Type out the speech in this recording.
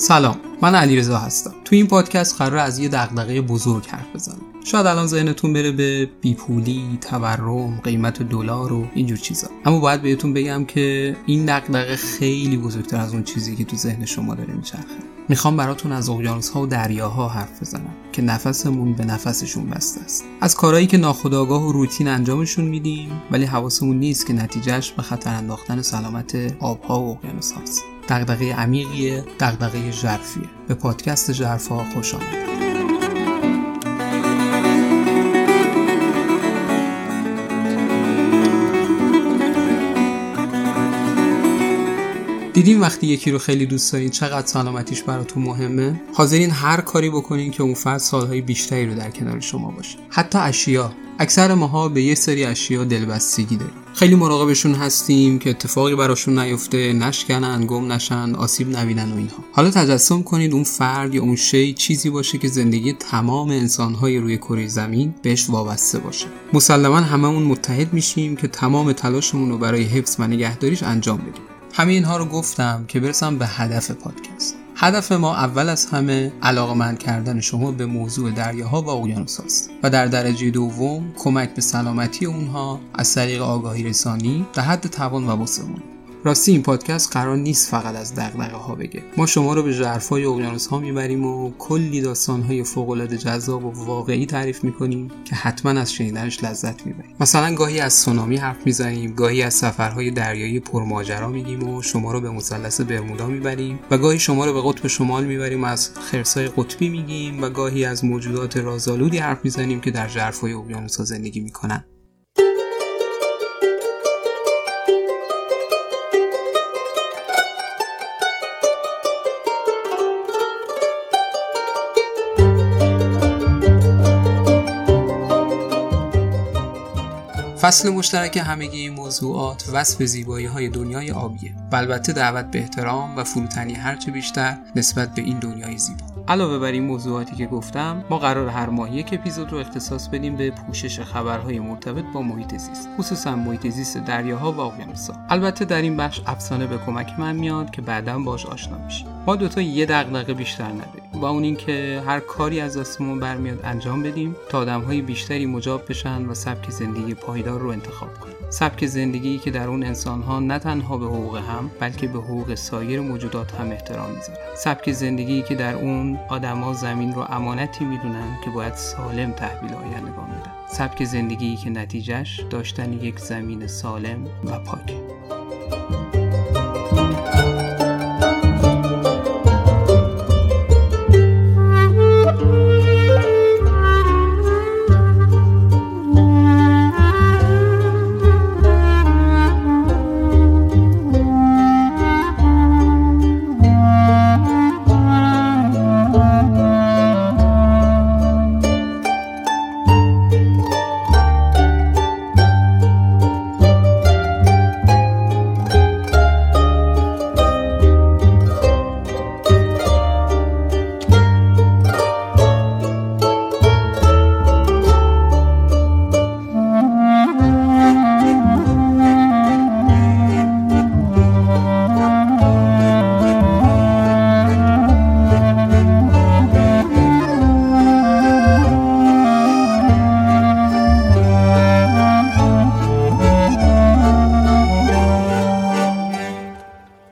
سلام من علیرضا هستم. تو این پادکست قرار از یه دغدغه بزرگ حرف بزنم. شاید الان ذهنتون بره به بیپولی تورم قیمت دلار و اینجور چیزا. اما باید بهتون بگم که این دغدغه خیلی بزرگتر از اون چیزی که تو ذهن شما داره میچرخه. می‌خوام براتون از اقیانوس ها و دریاها حرف بزنم که نفسمون به نفسشون بسته است. از کارهایی که ناخودآگاه و روتین انجامشون میدیم ولی حواسمون نیست که نتیجهش به خطر انداختن سلامت آبها و اقیانوس هاست دغدغه عمیقیه دغدغه ژرفیه. به پادکست ژرفها خوش آمدید. دیدیم وقتی یکی رو خیلی دوست دارین چقدر سلامتیش براتون مهمه؟ حاضرین هر کاری بکنین که اون فرد سالهای بیشتری رو در کنار شما باشه. حتی اشیا. اکثر ماها به یه سری اشیا دلبستگی داریم. خیلی مراقبشون هستیم که اتفاقی براشون نیفته نشکنن گم نشن آسیب نبینن و اینها. حالا تجسم کنید اون فرد یا اون شی چیزی باشه که زندگی تمام انسانهای روی کره زمین بهش وابسته باشه. مسلما هممون متحد میشیم که تمام تلاشمون رو برای حفظ و نگهداریش انجام بدیم. همه اینها رو گفتم که برسم به هدف پادکست. هدف ما اول از همه علاقمند کردن شما به موضوع دریاها و اقیانوس است و در درجه دوم کمک به سلامتی اونها از طریق آگاهی رسانی به حد توان و وسعمون راستی این پادکست قرار نیست فقط از دغدغه ها بگه. ما شما رو به ژرفای اقیانوس ها می‌بریم و کلی داستان های فوق العاده جذاب و واقعی تعریف می‌کنیم که حتما از شنیدنش لذت می‌بریم. مثلا گاهی از سونامی حرف می‌زنیم گاهی از سفرهای دریایی پرماجرا میگیم و شما رو به مثلث برمودا می‌بریم و گاهی شما رو به قطب شمال می‌بریم از خرسای قطبی میگیم و گاهی از موجودات رازآلودی حرف می‌زنیم که در ژرفای اقیانوس ها زندگی می‌کنن. فصل مشترک همگی این موضوعات وصف زیبایی های دنیای آبیه. و البته دعوت به احترام و فروتنی هرچه بیشتر نسبت به این دنیای زیبا. علاوه بر این موضوعاتی که گفتم ما قرار هر ماه یک اپیزود رو اختصاص بدیم به پوشش خبرهای مرتبط با محیط زیست خصوصا محیط زیست دریاها و اقیانوسها. البته در این بخش افسانه به کمک من میاد که بعدا باش آشنا میشیم ما دوتا یه دغدغه بیشتر نداریم. و اون اینکه هر کاری از دستمون برمیاد انجام بدیم تا آدمهای بیشتری مجاب بشن و سبک زندگی پایدار رو انتخاب کنیم سبک زندگی که در اون انسانها نه تنها به حقوق هم بلکه به حقوق سایر موجودات هم احترام می‌ذارن سبک زندگی که در اون آدما زمین رو امانتی می‌دونن که باید سالم تحویل آیندگان بدن. سبک زندگی که نتیجهش داشتن یک زمین سالم و پاک.